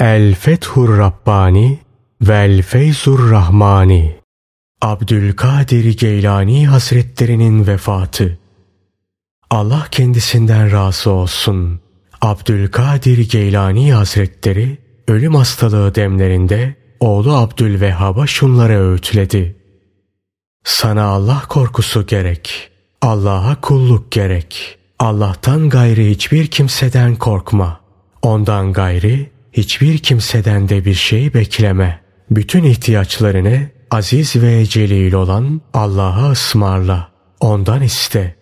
El Fethur Rabbani Vel Feyzur Rahmani Abdülkadir Geylani Hazretlerinin vefatı Allah kendisinden razı olsun. Abdülkadir Geylani Hazretleri ölüm hastalığı demlerinde oğlu Abdülvehhab'a şunları öğütledi. Sana Allah korkusu gerek. Allah'a kulluk gerek. Allah'tan gayri hiçbir kimseden korkma. Ondan gayri hiçbir kimseden de bir şey bekleme. Bütün ihtiyaçlarını aziz ve celil olan Allah'a ısmarla. Ondan iste.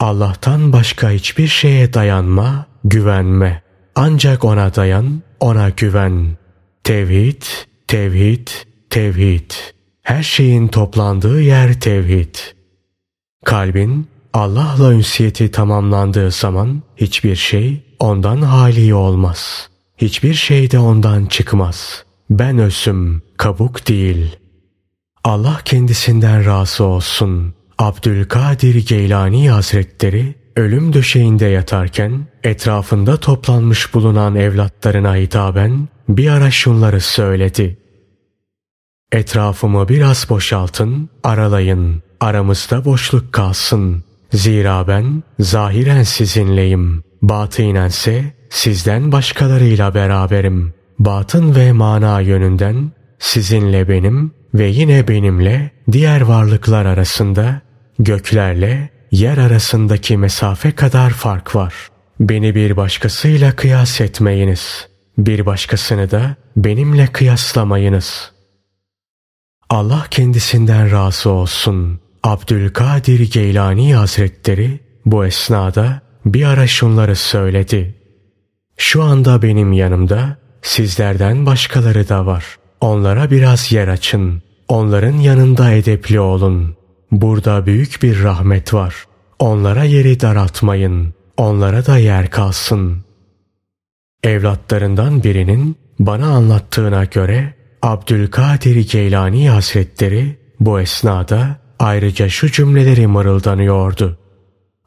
Allah'tan başka hiçbir şeye dayanma, güvenme. Ancak ona dayan, ona güven. Tevhid, tevhid, tevhid. Her şeyin toplandığı yer tevhid. Kalbin Allah'la ünsiyeti tamamlandığı zaman hiçbir şey ondan hali olmaz. Hiçbir şey de ondan çıkmaz. Ben özüm, kabuk değil. Allah kendisinden razı olsun. Abdülkadir Geylani Hazretleri ölüm döşeğinde yatarken etrafında toplanmış bulunan evlatlarına hitaben bir ara şunları söyledi. Etrafımı biraz boşaltın, aralayın. Aramızda boşluk kalsın. Zira ben zahiren sizinleyim. Batınense sizden başkalarıyla beraberim. Batın ve mana yönünden sizinle benim ve yine benimle diğer varlıklar arasında göklerle yer arasındaki mesafe kadar fark var. Beni bir başkasıyla kıyas etmeyiniz. Bir başkasını da benimle kıyaslamayınız. Allah kendisinden razı olsun. Abdülkadir Geylani Hazretleri bu esnada bir ara şunları söyledi. Şu anda benim yanımda sizlerden başkaları da var. Onlara biraz yer açın. Onların yanında edepli olun. Burada büyük bir rahmet var. Onlara yeri daraltmayın. Onlara da yer kalsın. Evlatlarından birinin bana anlattığına göre Abdülkadir Geylani Hazretleri bu esnada ayrıca şu cümleleri mırıldanıyordu.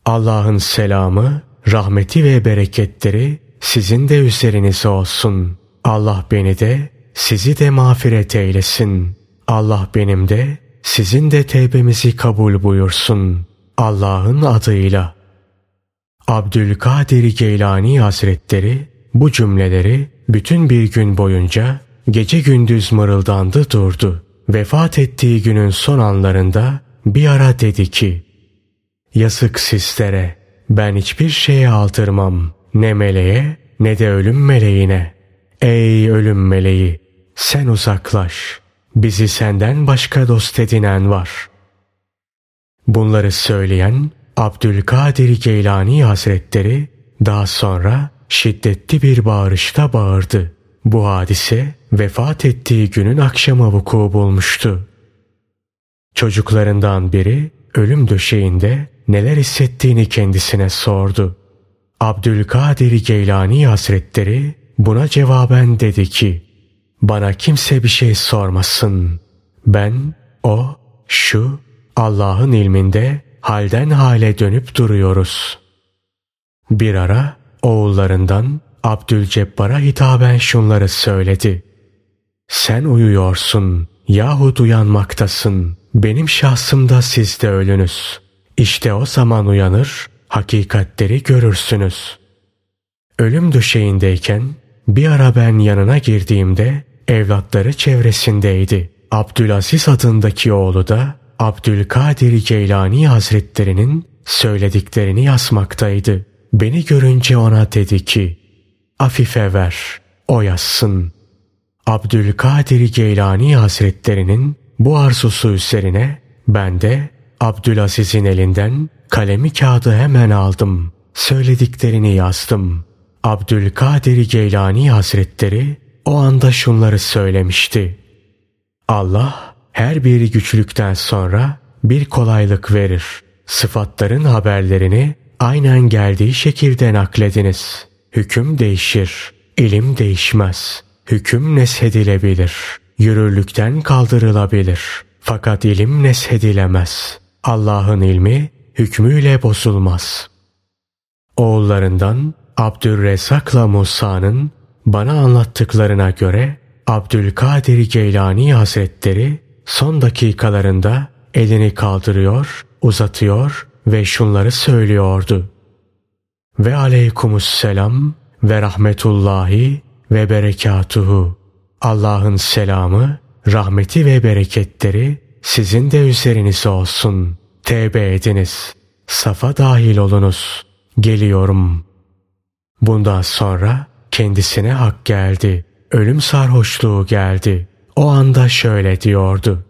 Allah'ın selamı, rahmeti ve bereketleri sizin de üzerinize olsun. Allah beni de sizi de mağfiret eylesin. Allah benim de sizin de tevbemizi kabul buyursun. Allah'ın adıyla. Abdülkadir Geylani Hazretleri bu cümleleri bütün bir gün boyunca gece gündüz mırıldandı durdu. Vefat ettiği günün son anlarında bir ara dedi ki Yazık sizlere ben hiçbir şeye aldırmam ne meleğe ne de ölüm meleğine. Ey ölüm meleği sen uzaklaş bizi senden başka dost edinen var. Bunları söyleyen Abdülkadir Geylani Hazretleri daha sonra şiddetli bir bağırışta bağırdı. Bu hadise vefat ettiği günün akşamı vuku bulmuştu. Çocuklarından biri ölüm döşeğinde neler hissettiğini kendisine sordu. Abdülkadir Geylani Hazretleri buna cevaben dedi ki, bana kimse bir şey sormasın. Ben, o, şu, Allah'ın ilminde halden hale dönüp duruyoruz. Bir ara oğullarından Abdülcebbar'a hitaben şunları söyledi. Sen uyuyorsun yahut uyanmaktasın. Benim şahsımda siz de ölünüz. İşte o zaman uyanır, hakikatleri görürsünüz. Ölüm döşeğindeyken bir ara ben yanına girdiğimde evlatları çevresindeydi. Abdülaziz adındaki oğlu da Abdülkadir Geylani Hazretlerinin söylediklerini yazmaktaydı. Beni görünce ona dedi ki, Afife ver, o yazsın. Abdülkadir Geylani Hazretlerinin bu arzusu üzerine ben de Abdülaziz'in elinden kalemi kağıdı hemen aldım. Söylediklerini yazdım. Abdülkadir Geylani Hazretleri o anda şunları söylemişti. Allah her bir güçlükten sonra bir kolaylık verir. Sıfatların haberlerini aynen geldiği şekilde naklediniz. Hüküm değişir, ilim değişmez. Hüküm neshedilebilir. Yürürlükten kaldırılabilir. Fakat ilim neshedilemez. Allah'ın ilmi hükmüyle bozulmaz. Oğullarından Abdülrezzak'la Musa'nın Bana anlattıklarına göre Abdülkadir Geylani Hazretleri son dakikalarında elini kaldırıyor, uzatıyor ve şunları söylüyordu. Ve aleykümüsselam ve rahmetullahi ve berekatuhu. Allah'ın selamı, rahmeti ve bereketleri sizin de üzerinize olsun. Tevbe ediniz. Safa dahil olunuz. Geliyorum. Bundan sonra kendisine hak geldi. Ölüm sarhoşluğu geldi. O anda şöyle diyordu.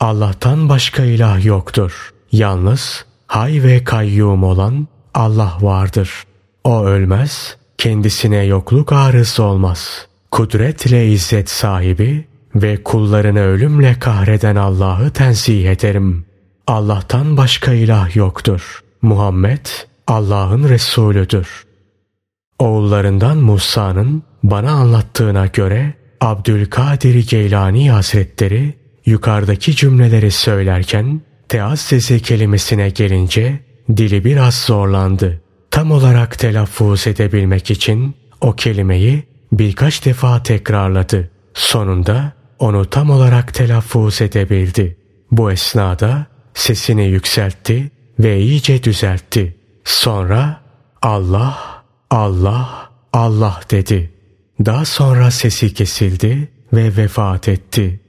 Allah'tan başka ilah yoktur. Yalnız hay ve kayyum olan Allah vardır. O ölmez, kendisine yokluk arız olmaz. Kudretle izzet sahibi ve kullarını ölümle kahreden Allah'ı tenzih ederim. Allah'tan başka ilah yoktur. Muhammed Allah'ın Resulüdür. Oğullarından Musa'nın bana anlattığına göre Abdülkadir Geylani Hazretleri yukarıdaki cümleleri söylerken teazzeze kelimesine gelince dili biraz zorlandı. Tam olarak telaffuz edebilmek için o kelimeyi birkaç defa tekrarladı. Sonunda onu tam olarak telaffuz edebildi. Bu esnada sesini yükseltti ve iyice düzeltti. Sonra Allah, Allah, Allah dedi. Daha sonra sesi kesildi ve vefat etti.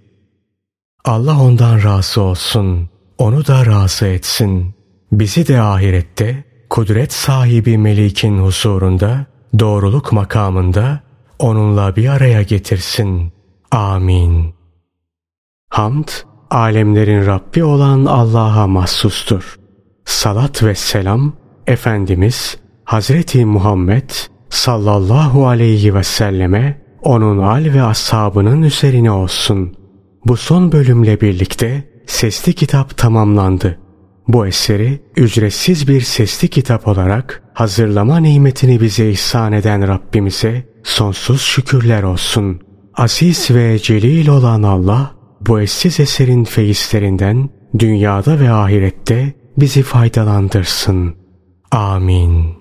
Allah ondan razı olsun, onu da razı etsin. Bizi de ahirette kudret sahibi Melik'in huzurunda, doğruluk makamında onunla bir araya getirsin. Amin. Hamd, alemlerin Rabbi olan Allah'a mahsustur. Salat ve selam, Efendimiz Hazreti Muhammed sallallahu aleyhi ve selleme onun al ve ashabının üzerine olsun. Bu son bölümle birlikte sesli kitap tamamlandı. Bu eseri ücretsiz bir sesli kitap olarak hazırlama nimetini bize ihsan eden Rabbimize sonsuz şükürler olsun. Aziz ve celil olan Allah bu eşsiz eserin feyizlerinden dünyada ve ahirette bizi faydalandırsın. Amin.